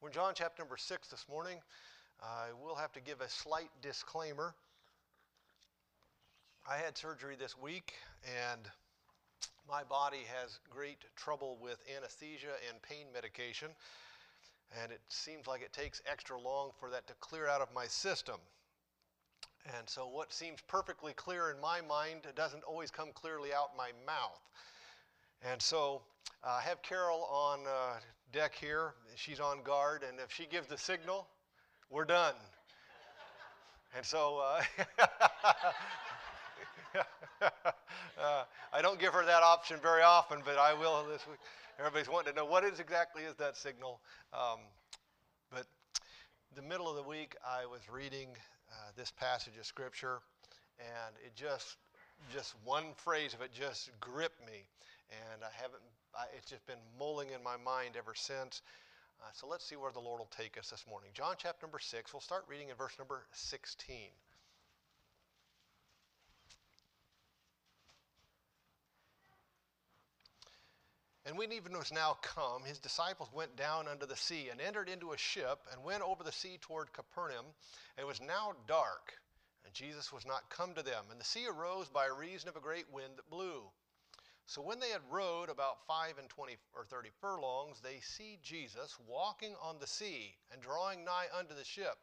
We're in John chapter number 6 this morning. I will have to give a slight disclaimer. I had surgery this week, and my body has great trouble with anesthesia and pain medication, and it seems like it takes extra long for that to clear out of my system. And so, what seems perfectly clear in my mind doesn't always come clearly out my mouth. And so, uh, I have Carol on uh, deck here. She's on guard, and if she gives the signal, we're done. And so, uh, uh, I don't give her that option very often, but I will this week. Everybody's wanting to know what is exactly is that signal. Um, but the middle of the week, I was reading uh, this passage of scripture, and it just, just one phrase of it just gripped me, and I haven't. I, it's just been mulling in my mind ever since. Uh, so let's see where the Lord will take us this morning. John chapter number six. We'll start reading in verse number 16. And when even was now come, his disciples went down unto the sea and entered into a ship and went over the sea toward Capernaum. And it was now dark, and Jesus was not come to them. And the sea arose by reason of a great wind that blew. So when they had rowed about five and twenty or thirty furlongs, they see Jesus walking on the sea and drawing nigh unto the ship.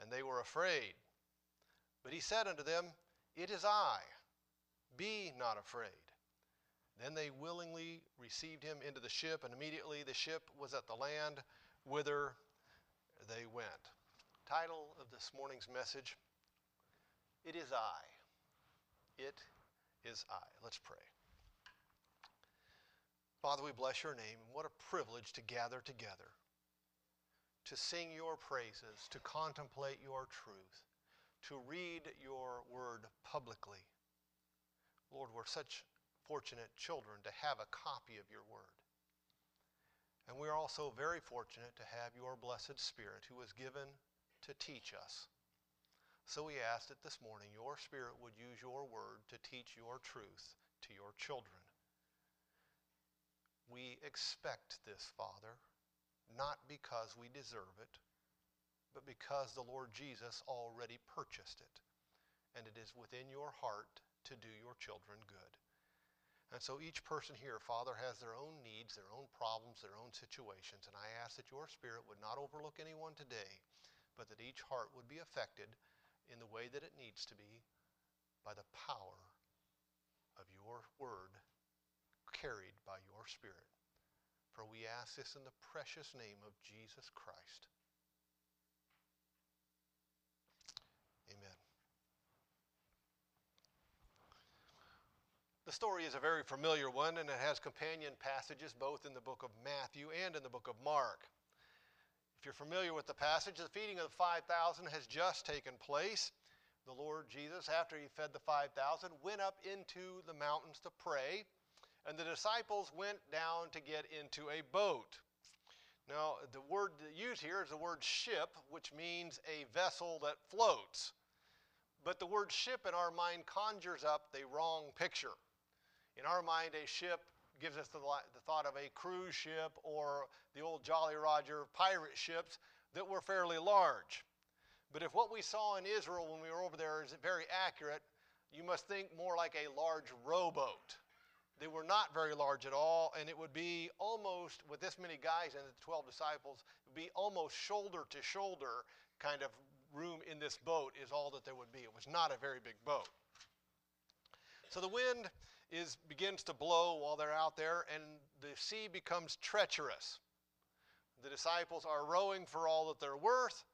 And they were afraid. But he said unto them, It is I. Be not afraid. Then they willingly received him into the ship, and immediately the ship was at the land whither they went. Title of this morning's message It is I. It is I. Let's pray. Father, we bless your name, and what a privilege to gather together, to sing your praises, to contemplate your truth, to read your word publicly. Lord, we're such fortunate children to have a copy of your word. And we are also very fortunate to have your blessed Spirit who was given to teach us. So we ask that this morning your Spirit would use your word to teach your truth to your children. We expect this, Father, not because we deserve it, but because the Lord Jesus already purchased it. And it is within your heart to do your children good. And so each person here, Father, has their own needs, their own problems, their own situations. And I ask that your Spirit would not overlook anyone today, but that each heart would be affected in the way that it needs to be by the power of your word carried by your Spirit. For we ask this in the precious name of Jesus Christ. Amen. The story is a very familiar one, and it has companion passages both in the book of Matthew and in the book of Mark. If you're familiar with the passage, the feeding of the 5,000 has just taken place. The Lord Jesus, after he fed the 5,000, went up into the mountains to pray, and the disciples went down to get into a boat. Now, the word used here is the word ship, which means a vessel that floats. But the word ship in our mind conjures up the wrong picture. In our mind, a ship gives us the, the thought of a cruise ship or the old Jolly Roger pirate ships that were fairly large. But if what we saw in Israel when we were over there is very accurate, you must think more like a large rowboat. They were not very large at all, and it would be almost, with this many guys and the 12 disciples, it would be almost shoulder to shoulder kind of room in this boat, is all that there would be. It was not a very big boat. So the wind is, begins to blow while they're out there, and the sea becomes treacherous. The disciples are rowing for all that they're worth,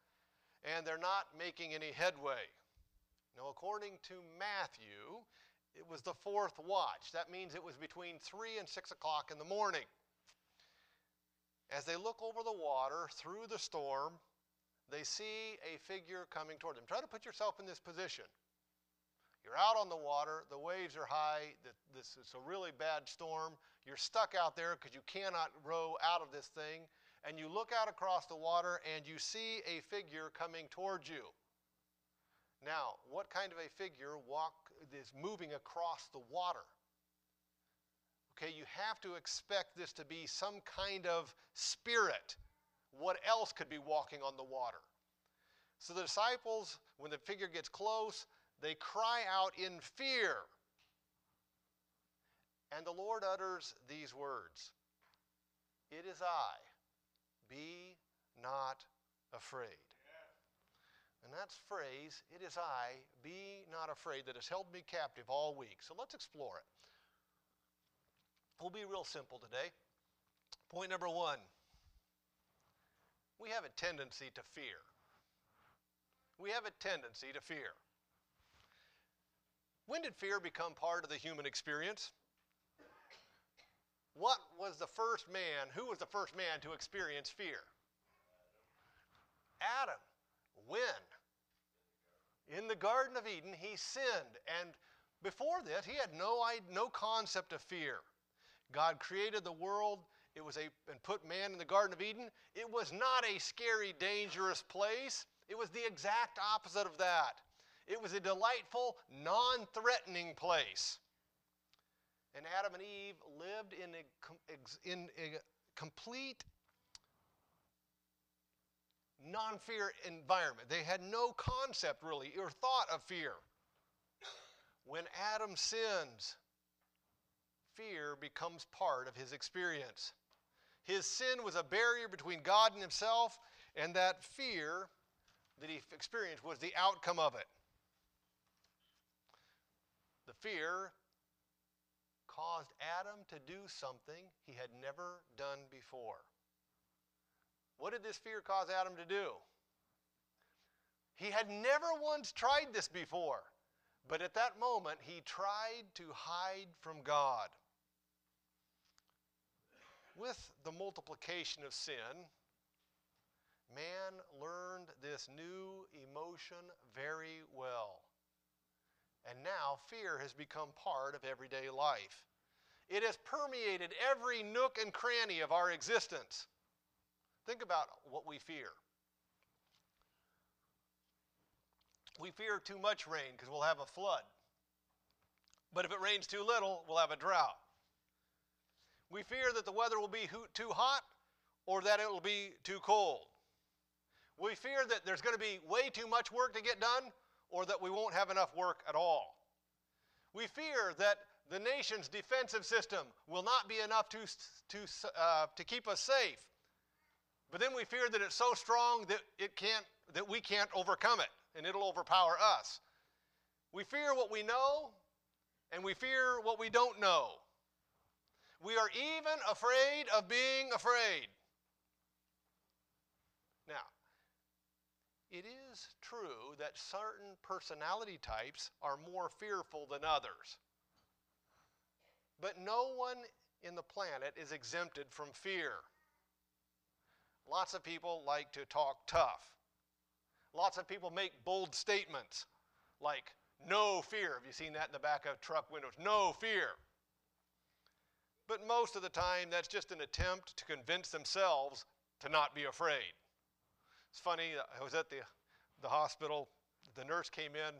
and they're not making any headway. Now, according to Matthew, it was the fourth watch. That means it was between 3 and 6 o'clock in the morning. As they look over the water through the storm, they see a figure coming toward them. Try to put yourself in this position. You're out on the water, the waves are high, this is a really bad storm. You're stuck out there because you cannot row out of this thing. And you look out across the water and you see a figure coming towards you. Now, what kind of a figure walk is moving across the water? Okay, you have to expect this to be some kind of spirit what else could be walking on the water. So the disciples, when the figure gets close, they cry out in fear. And the Lord utters these words It is I, be not afraid. And that's phrase, it is I, be not afraid, that has held me captive all week. So let's explore it. We'll be real simple today. Point number one we have a tendency to fear. We have a tendency to fear. When did fear become part of the human experience? What was the first man, who was the first man to experience fear? Adam. When? In the Garden of Eden, he sinned. And before this, he had no, no concept of fear. God created the world it was a, and put man in the Garden of Eden. It was not a scary, dangerous place. It was the exact opposite of that. It was a delightful, non threatening place. And Adam and Eve lived in a, in a complete non fear environment. They had no concept really or thought of fear. When Adam sins, fear becomes part of his experience. His sin was a barrier between God and himself, and that fear that he experienced was the outcome of it. The fear caused Adam to do something he had never done before. What did this fear cause Adam to do? He had never once tried this before, but at that moment he tried to hide from God with the multiplication of sin, man learned this new emotion very well. And now fear has become part of everyday life. It has permeated every nook and cranny of our existence. Think about what we fear. We fear too much rain because we'll have a flood. But if it rains too little, we'll have a drought. We fear that the weather will be too hot or that it will be too cold. We fear that there's going to be way too much work to get done or that we won't have enough work at all. We fear that the nation's defensive system will not be enough to, to, uh, to keep us safe. But then we fear that it's so strong that, it can't, that we can't overcome it and it'll overpower us. We fear what we know and we fear what we don't know. We are even afraid of being afraid. Now, it is true that certain personality types are more fearful than others. But no one in the planet is exempted from fear. Lots of people like to talk tough. Lots of people make bold statements like, no fear. Have you seen that in the back of truck windows? No fear. But most of the time, that's just an attempt to convince themselves to not be afraid. It's funny, uh, I was at the, the hospital, the nurse came in,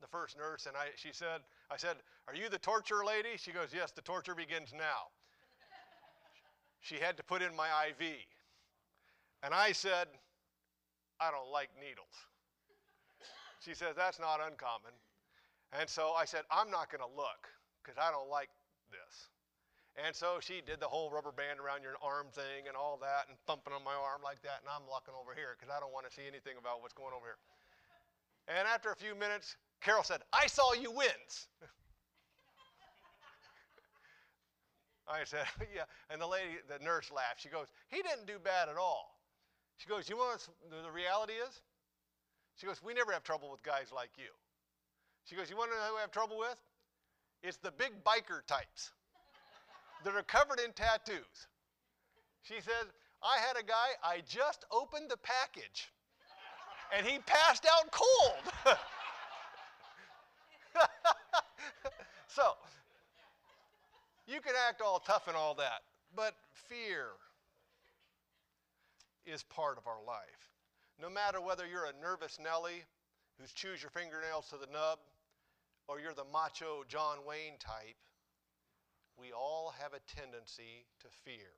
the first nurse, and I, she said, I said, Are you the torture lady? She goes, Yes, the torture begins now. she had to put in my IV. And I said, I don't like needles. She says, That's not uncommon. And so I said, I'm not going to look because I don't like this. And so she did the whole rubber band around your arm thing and all that and thumping on my arm like that. And I'm looking over here because I don't want to see anything about what's going over here. And after a few minutes, Carol said, I saw you wince. I said, yeah. And the lady, the nurse laughed. She goes, he didn't do bad at all. She goes, you know what the reality is? She goes, we never have trouble with guys like you. She goes, you want to know who we have trouble with? It's the big biker types that are covered in tattoos. She says, I had a guy, I just opened the package, and he passed out cold. so, you can act all tough and all that, but fear is part of our life. No matter whether you're a nervous Nellie who's chews your fingernails to the nub, or you're the macho John Wayne type we all have a tendency to fear.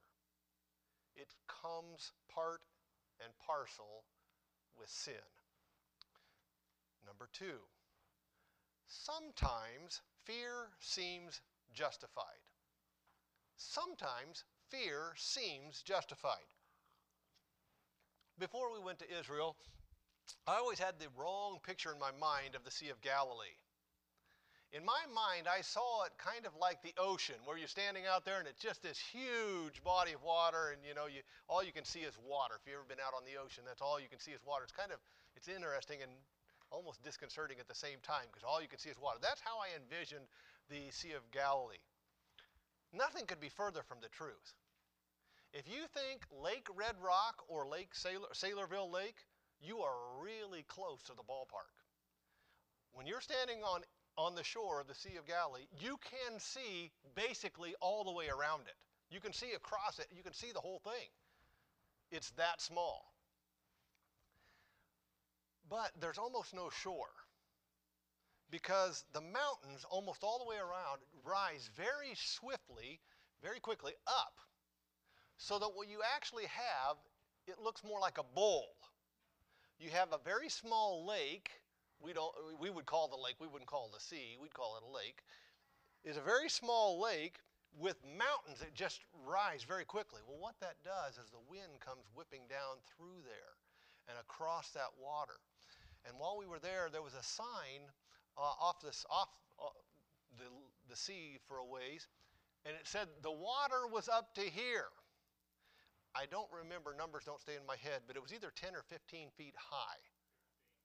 It it comes part and parcel with sin. Number two, sometimes fear seems justified. Sometimes fear seems justified. Before we went to Israel, I always had the wrong picture in my mind of the Sea of Galilee. In my mind, I saw it kind of like the ocean, where you're standing out there and it's just this huge body of water, and you know, you, all you can see is water. If you've ever been out on the ocean, that's all you can see is water. It's kind of, it's interesting and almost disconcerting at the same time because all you can see is water. That's how I envisioned the Sea of Galilee. Nothing could be further from the truth. If you think Lake Red Rock or Lake Sailor, Saylorville Lake, you are really close to the ballpark. When you're standing on on the shore of the Sea of Galilee, you can see basically all the way around it. You can see across it, you can see the whole thing. It's that small. But there's almost no shore because the mountains, almost all the way around, rise very swiftly, very quickly up. So that what you actually have, it looks more like a bowl. You have a very small lake. We don't we would call the lake we wouldn't call it a sea we'd call it a lake. Is a very small lake with mountains that just rise very quickly. Well what that does is the wind comes whipping down through there and across that water. And while we were there there was a sign uh, off this off uh, the, the sea for a ways and it said the water was up to here i don't remember numbers don't stay in my head but it was either 10 or 15 feet high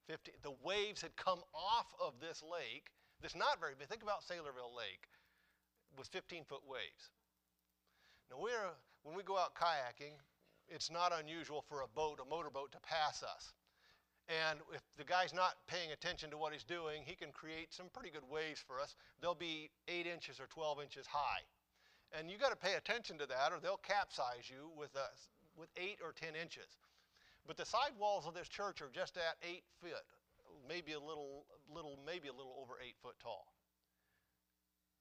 50, the waves had come off of this lake. This not very big. Think about Saylorville Lake with 15 foot waves. Now we're when we go out kayaking, it's not unusual for a boat, a motorboat, to pass us. And if the guy's not paying attention to what he's doing, he can create some pretty good waves for us. They'll be eight inches or 12 inches high. And you got to pay attention to that, or they'll capsize you with, a, with eight or 10 inches. But the side walls of this church are just at eight foot, maybe a little, little, maybe a little over eight foot tall.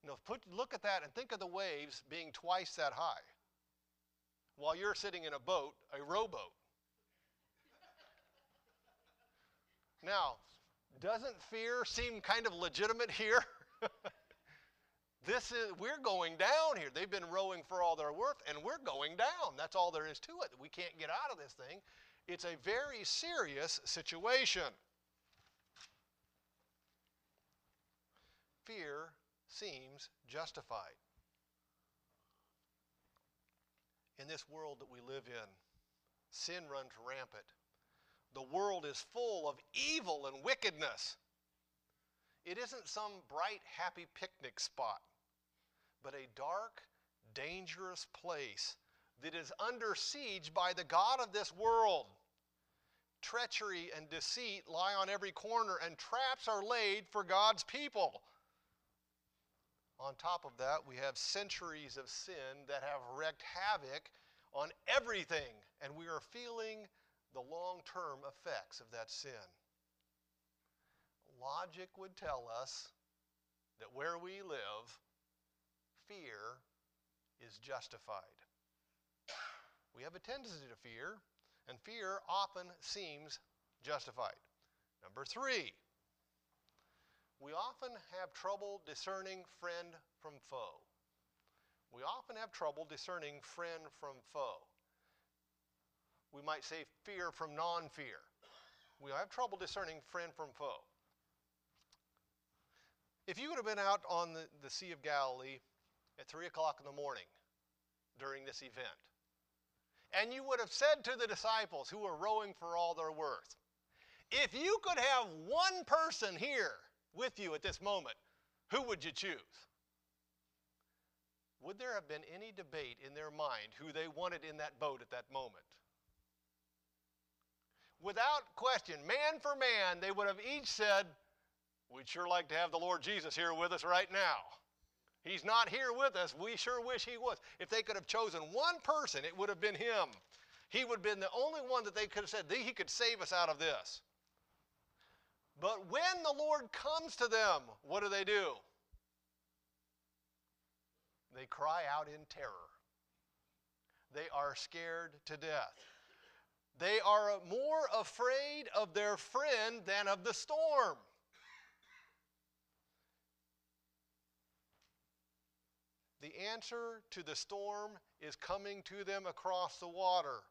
Now, put, look at that and think of the waves being twice that high while you're sitting in a boat, a rowboat. now, doesn't fear seem kind of legitimate here? this is we're going down here. They've been rowing for all their worth, and we're going down. That's all there is to it. We can't get out of this thing. It's a very serious situation. Fear seems justified. In this world that we live in, sin runs rampant. The world is full of evil and wickedness. It isn't some bright, happy picnic spot, but a dark, dangerous place that is under siege by the God of this world treachery and deceit lie on every corner, and traps are laid for God's people. On top of that, we have centuries of sin that have wreaked havoc on everything, and we are feeling the long term effects of that sin. Logic would tell us that where we live, fear is justified. We have a tendency to fear, and fear often seems justified. Number three, we often have trouble discerning friend from foe. We often have trouble discerning friend from foe. We might say fear from non fear. We have trouble discerning friend from foe. If you would have been out on the, the Sea of Galilee at 3 o'clock in the morning during this event, and you would have said to the disciples who were rowing for all their worth, if you could have one person here with you at this moment, who would you choose? Would there have been any debate in their mind who they wanted in that boat at that moment? Without question, man for man, they would have each said, We'd sure like to have the Lord Jesus here with us right now. He's not here with us. We sure wish he was. If they could have chosen one person, it would have been him. He would have been the only one that they could have said, he could save us out of this. But when the Lord comes to them, what do they do? They cry out in terror. they are scared to death. They are more afraid of their friend than of the storm. The answer to the storm is coming to them across the water.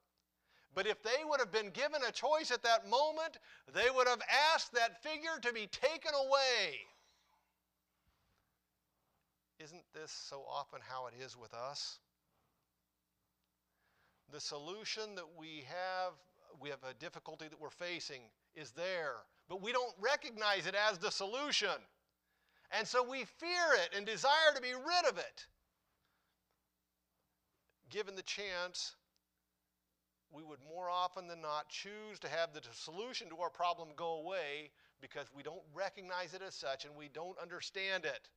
But if they would have been given a choice at that moment, they would have asked that figure to be taken away. Isn't this so often how it is with us? The solution that we have, we have a difficulty that we're facing, is there, but we don't recognize it as the solution. And so we fear it and desire to be rid of it. Given the chance, we would more often than not choose to have the solution to our problem go away because we don't recognize it as such and we don't understand it.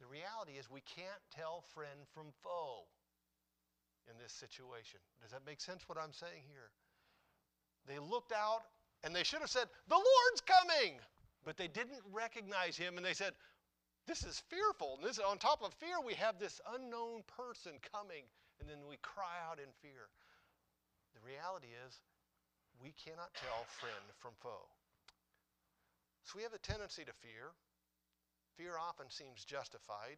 The reality is, we can't tell friend from foe in this situation. Does that make sense what I'm saying here? They looked out and they should have said, The Lord's coming! But they didn't recognize him and they said, This is fearful. And this, on top of fear, we have this unknown person coming. And then we cry out in fear. The reality is, we cannot tell friend from foe. So we have a tendency to fear. Fear often seems justified.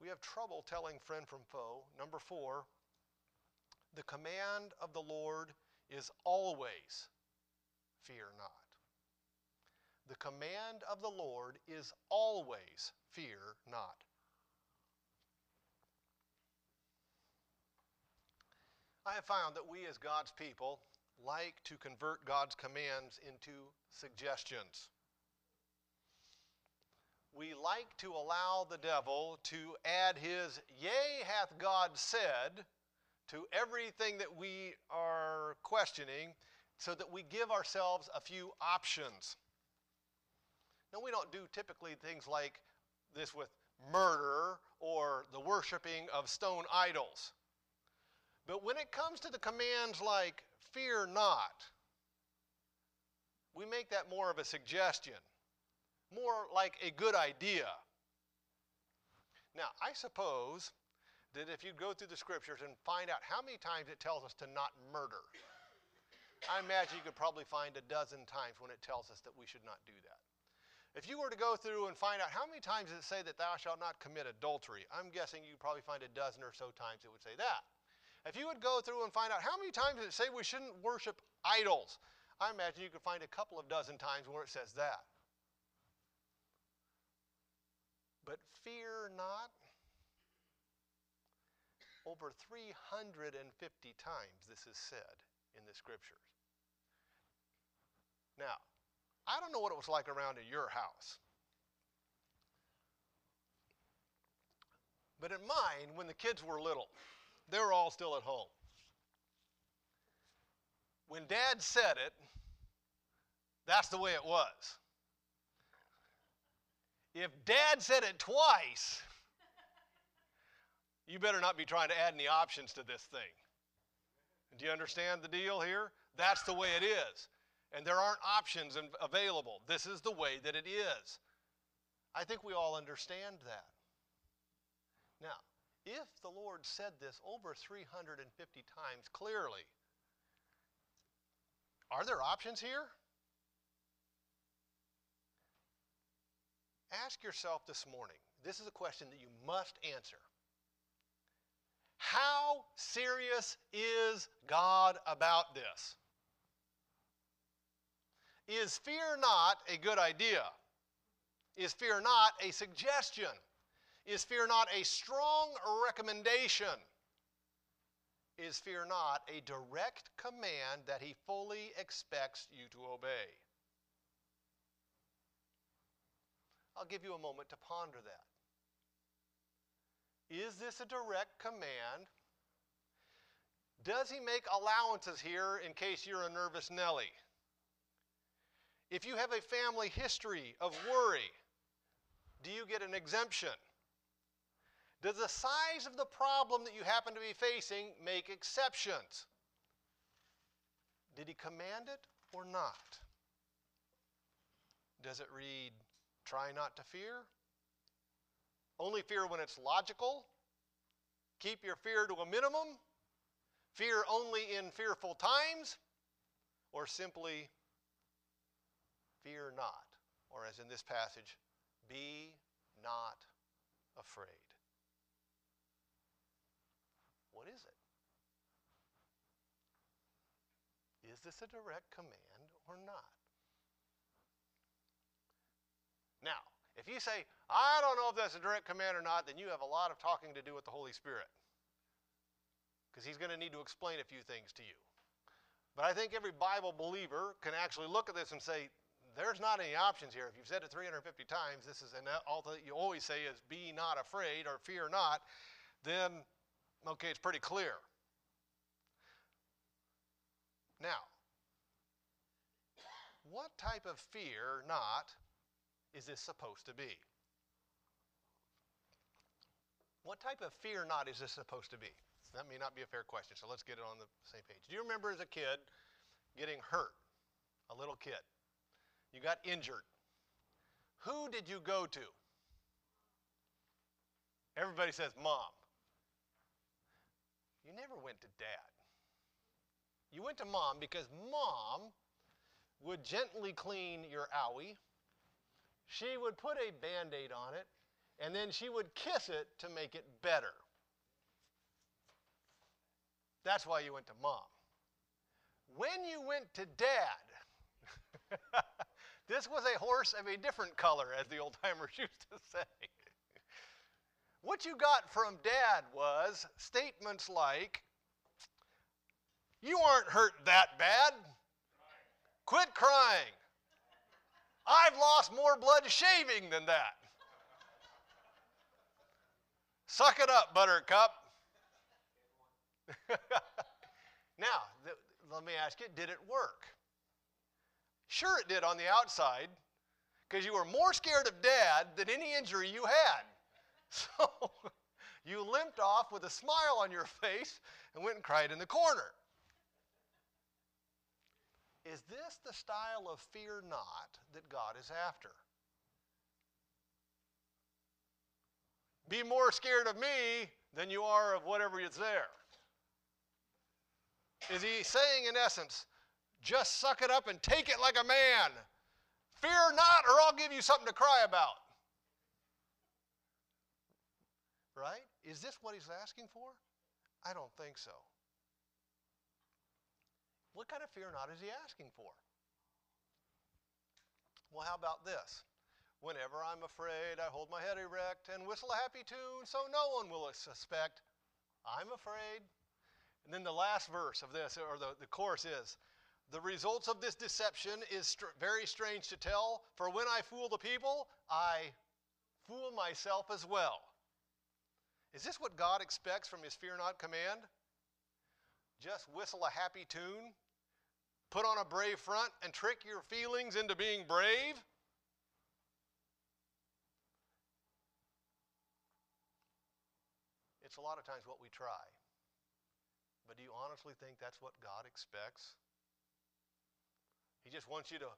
We have trouble telling friend from foe. Number four, the command of the Lord is always fear not. The command of the Lord is always fear not. I have found that we as God's people like to convert God's commands into suggestions we like to allow the devil to add his, Yea, hath God said, to everything that we are questioning so that we give ourselves a few options. Now, we don't do typically things like this with murder or the worshiping of stone idols. But when it comes to the commands like, fear not, we make that more of a suggestion more like a good idea. Now, I suppose that if you go through the scriptures and find out how many times it tells us to not murder, I imagine you could probably find a dozen times when it tells us that we should not do that. If you were to go through and find out how many times does it say that thou shalt not commit adultery, I'm guessing you probably find a dozen or so times it would say that. If you would go through and find out how many times does it say we shouldn't worship idols, I imagine you could find a couple of dozen times where it says that. But fear not. Over 350 times this is said in the scriptures. Now, I don't know what it was like around in your house. But in mine, when the kids were little, they were all still at home. When dad said it, that's the way it was. If dad said it twice, you better not be trying to add any options to this thing. Do you understand the deal here? That's the way it is. And there aren't options available. This is the way that it is. I think we all understand that. Now, if the Lord said this over 350 times clearly, are there options here? Ask yourself this morning this is a question that you must answer. How serious is God about this? Is fear not a good idea? Is fear not a suggestion? Is fear not a strong recommendation? Is fear not a direct command that he fully expects you to obey? I'll give you a moment to ponder that. Is this a direct command? Does he make allowances here in case you're a nervous Nelly? If you have a family history of worry, do you get an exemption? Does the size of the problem that you happen to be facing make exceptions? Did he command it or not? Does it read, Try not to fear. Only fear when it's logical. Keep your fear to a minimum. Fear only in fearful times, or simply fear not, or as in this passage, be not afraid. What is it? Is this a direct command or not? Now, if you say, I don't know if that's a direct command or not, then you have a lot of talking to do with the Holy Spirit. Because he's going to need to explain a few things to you. But I think every Bible believer can actually look at this and say, there's not any options here. If you've said it 350 times, this is, and all that you always say is be not afraid or fear not, then, okay, it's pretty clear. Now, what type of fear not is this supposed to be? What type of fear not is this supposed to be? That may not be a fair question, so let's get it on the same page. Do you remember as a kid getting hurt? A little kid. You got injured. Who did you go to? Everybody says mom. You never went to dad. You went to mom because mom would gently clean your owie. She would put a band aid on it, and then she would kiss it to make it better. That's why you went to mom. When you went to dad, this was a horse of a different color, as the old timers used to say. What you got from dad was statements like, You aren't hurt that bad. Quit crying. I've lost more blood shaving than that. Suck it up, Buttercup. now, th- let me ask you did it work? Sure, it did on the outside, because you were more scared of dad than any injury you had. So you limped off with a smile on your face and went and cried in the corner. Is this the style of fear not that God is after? Be more scared of me than you are of whatever is there. Is he saying, in essence, just suck it up and take it like a man? Fear not, or I'll give you something to cry about. Right? Is this what he's asking for? I don't think so. What kind of fear not is he asking for? Well, how about this? Whenever I'm afraid, I hold my head erect and whistle a happy tune so no one will suspect I'm afraid. And then the last verse of this, or the, the chorus is, the results of this deception is str- very strange to tell, for when I fool the people, I fool myself as well. Is this what God expects from his fear not command? Just whistle a happy tune, put on a brave front, and trick your feelings into being brave? It's a lot of times what we try. But do you honestly think that's what God expects? He just wants you to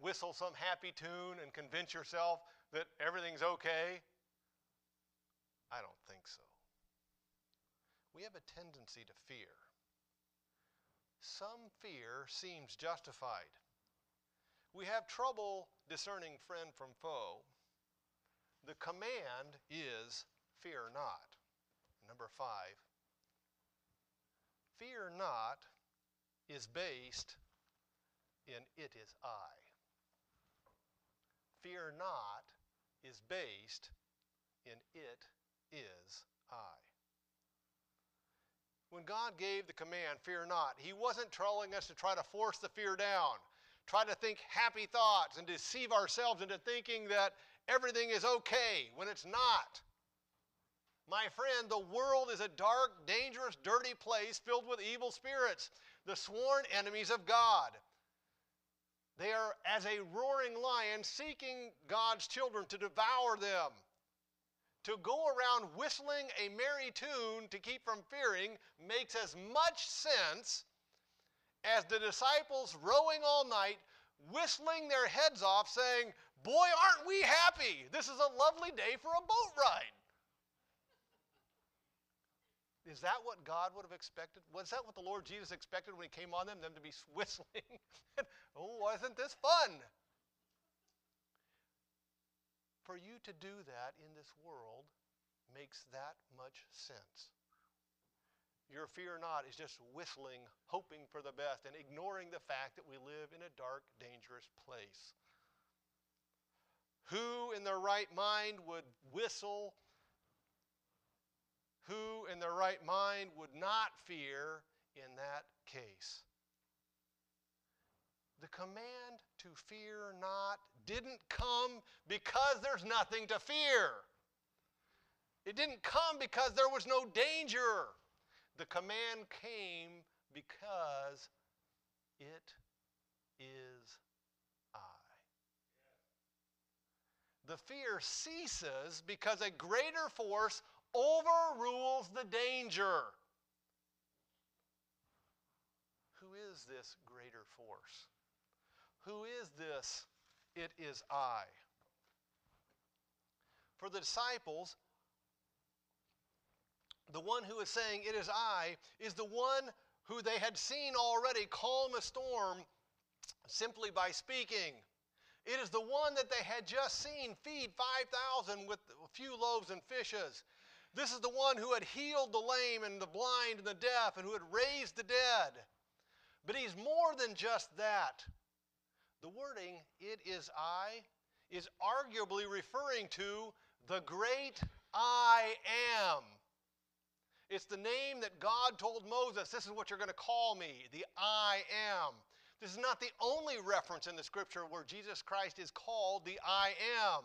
whistle some happy tune and convince yourself that everything's okay? I don't think so. We have a tendency to fear. Some fear seems justified. We have trouble discerning friend from foe. The command is fear not. Number five, fear not is based in it is I. Fear not is based in it is I. When God gave the command, fear not, He wasn't telling us to try to force the fear down, try to think happy thoughts and deceive ourselves into thinking that everything is okay when it's not. My friend, the world is a dark, dangerous, dirty place filled with evil spirits, the sworn enemies of God. They are as a roaring lion seeking God's children to devour them. To go around whistling a merry tune to keep from fearing makes as much sense as the disciples rowing all night, whistling their heads off, saying, Boy, aren't we happy! This is a lovely day for a boat ride. Is that what God would have expected? Was that what the Lord Jesus expected when he came on them? Them to be whistling? oh, wasn't this fun? For you to do that in this world makes that much sense. Your fear not is just whistling, hoping for the best, and ignoring the fact that we live in a dark, dangerous place. Who in their right mind would whistle? Who in their right mind would not fear in that case? The command to fear not didn't come because there's nothing to fear. It didn't come because there was no danger. The command came because it is I. The fear ceases because a greater force overrules the danger. Who is this greater force? Who is this? It is I. For the disciples, the one who is saying, It is I, is the one who they had seen already calm a storm simply by speaking. It is the one that they had just seen feed 5,000 with a few loaves and fishes. This is the one who had healed the lame and the blind and the deaf and who had raised the dead. But he's more than just that. The wording, it is I, is arguably referring to the great I am. It's the name that God told Moses, this is what you're going to call me, the I am. This is not the only reference in the scripture where Jesus Christ is called the I am.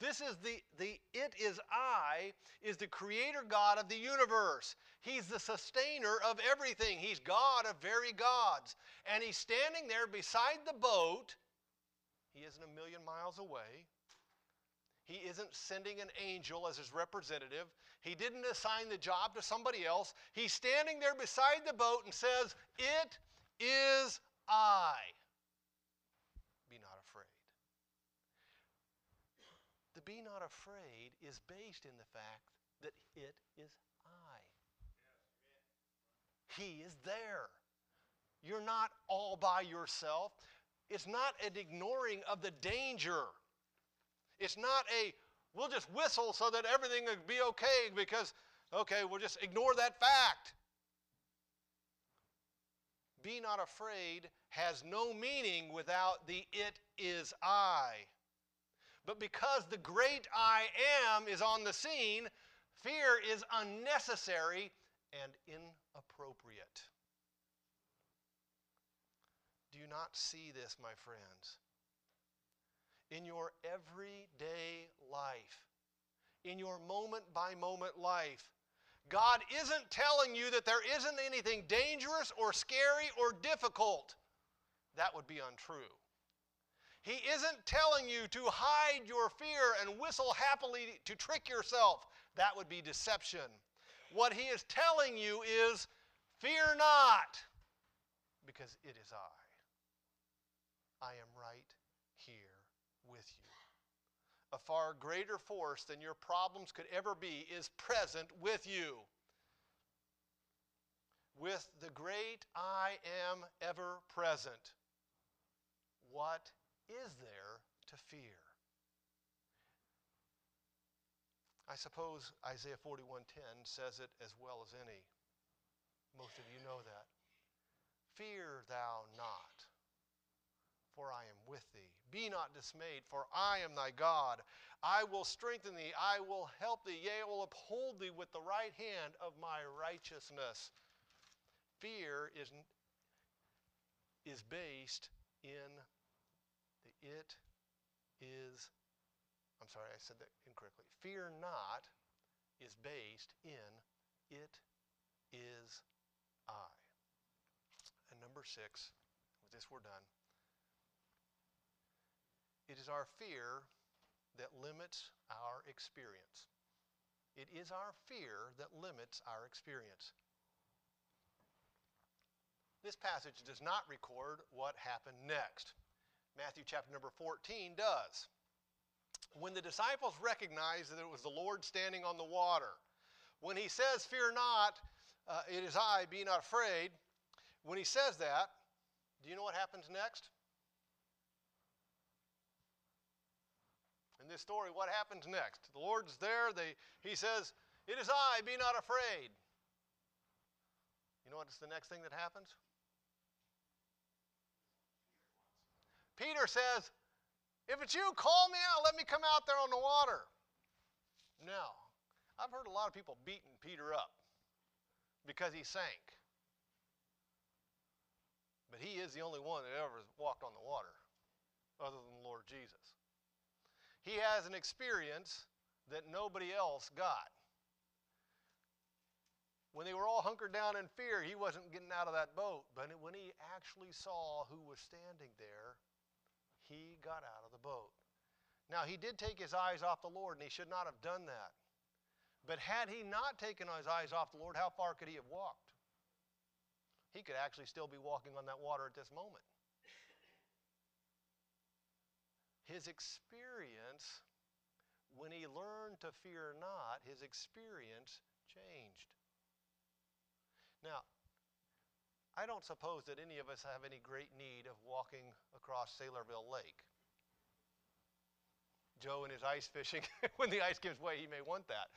This is the, the it is I, is the creator God of the universe. He's the sustainer of everything. He's God of very gods. And he's standing there beside the boat. He isn't a million miles away. He isn't sending an angel as his representative. He didn't assign the job to somebody else. He's standing there beside the boat and says, It is I. Be not afraid. The be not afraid is based in the fact that it is I. He is there. You're not all by yourself. It's not an ignoring of the danger. It's not a, we'll just whistle so that everything will be okay because, okay, we'll just ignore that fact. Be not afraid has no meaning without the it is I. But because the great I am is on the scene, fear is unnecessary and inappropriate. Do you not see this, my friends? in your everyday life, in your moment by moment life. God isn't telling you that there isn't anything dangerous or scary or difficult. That would be untrue. He isn't telling you to hide your fear and whistle happily to trick yourself. That would be deception. What he is telling you is fear not, because it is I. I am right here with you. a far greater force than your problems could ever be is present with you. With the great I am ever present, what is there to fear? I suppose Isaiah 41:10 says it as well as any. Most of you know that. Fear thou not, for I am with thee. Be not dismayed, for I am thy God. I will strengthen thee, I will help thee, yea, I will uphold thee with the right hand of my righteousness. Fear is, is based in it is, I'm sorry, I said that incorrectly. Fear not is based in it is I. And number six, with this we're done. It is our fear that limits our experience. It is our fear that limits our experience. This passage does not record what happened next. Matthew chapter number 14 does. When the disciples recognized that it was the Lord standing on the water, When he says, Fear not, uh, it is I, be not afraid, when he says that, do you know what happens next? In this story, what happens next? The Lord's there. They, he says, It is I, be not afraid. You know what's the next thing that happens? Peter says, If it's you, call me out. Let me come out there on the water. Now, I've heard a lot of people beating Peter up because he sank. But he is the only one that ever walked on the water, other than Lord Jesus. He has an experience that nobody else got. When they were all hunkered down in fear, he wasn't getting out of that boat. But when he actually saw who was standing there, he got out of the boat. Now, he did take his eyes off the Lord, and he should not have done that. But had he not taken his eyes off the Lord, how far could he have walked? He could actually still be walking on that water at this moment. His experience, when he learned to fear not, his experience changed. Now, I don't suppose that any of us have any great need of walking across Saylorville Lake. Joe and his ice fishing, when the ice gives way, he may want that.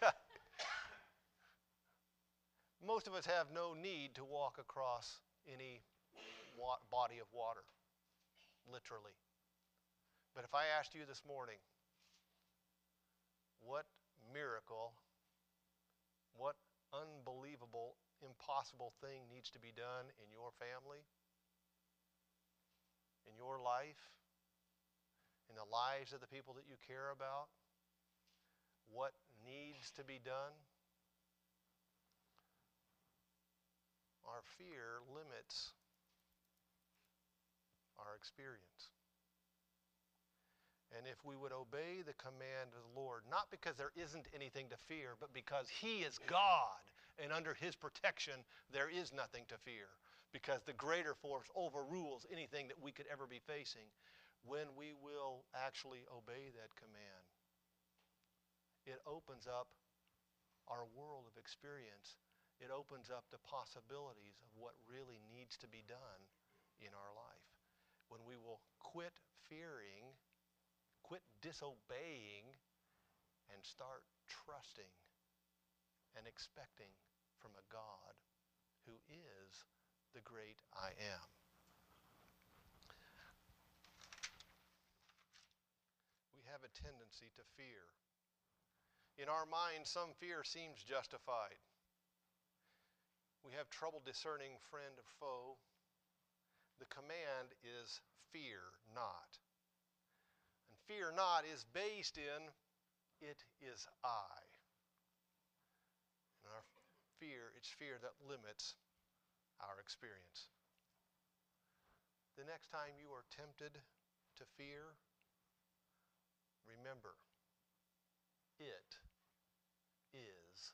Most of us have no need to walk across any wa- body of water, literally. But if I asked you this morning, what miracle, what unbelievable, impossible thing needs to be done in your family, in your life, in the lives of the people that you care about? What needs to be done? Our fear limits our experience. And if we would obey the command of the Lord, not because there isn't anything to fear, but because He is God and under His protection there is nothing to fear, because the greater force overrules anything that we could ever be facing, when we will actually obey that command, it opens up our world of experience it opens up the possibilities of what really needs to be done in our life. When we will quit fearing, quit disobeying, and start trusting and expecting from a God who is the great I am. We have a tendency to fear. In our mind, some fear seems justified. We have trouble discerning friend or foe. The command is fear not. And fear not is based in it is I fear, it's fear that limits our experience. The next time you are tempted to fear, remember, it is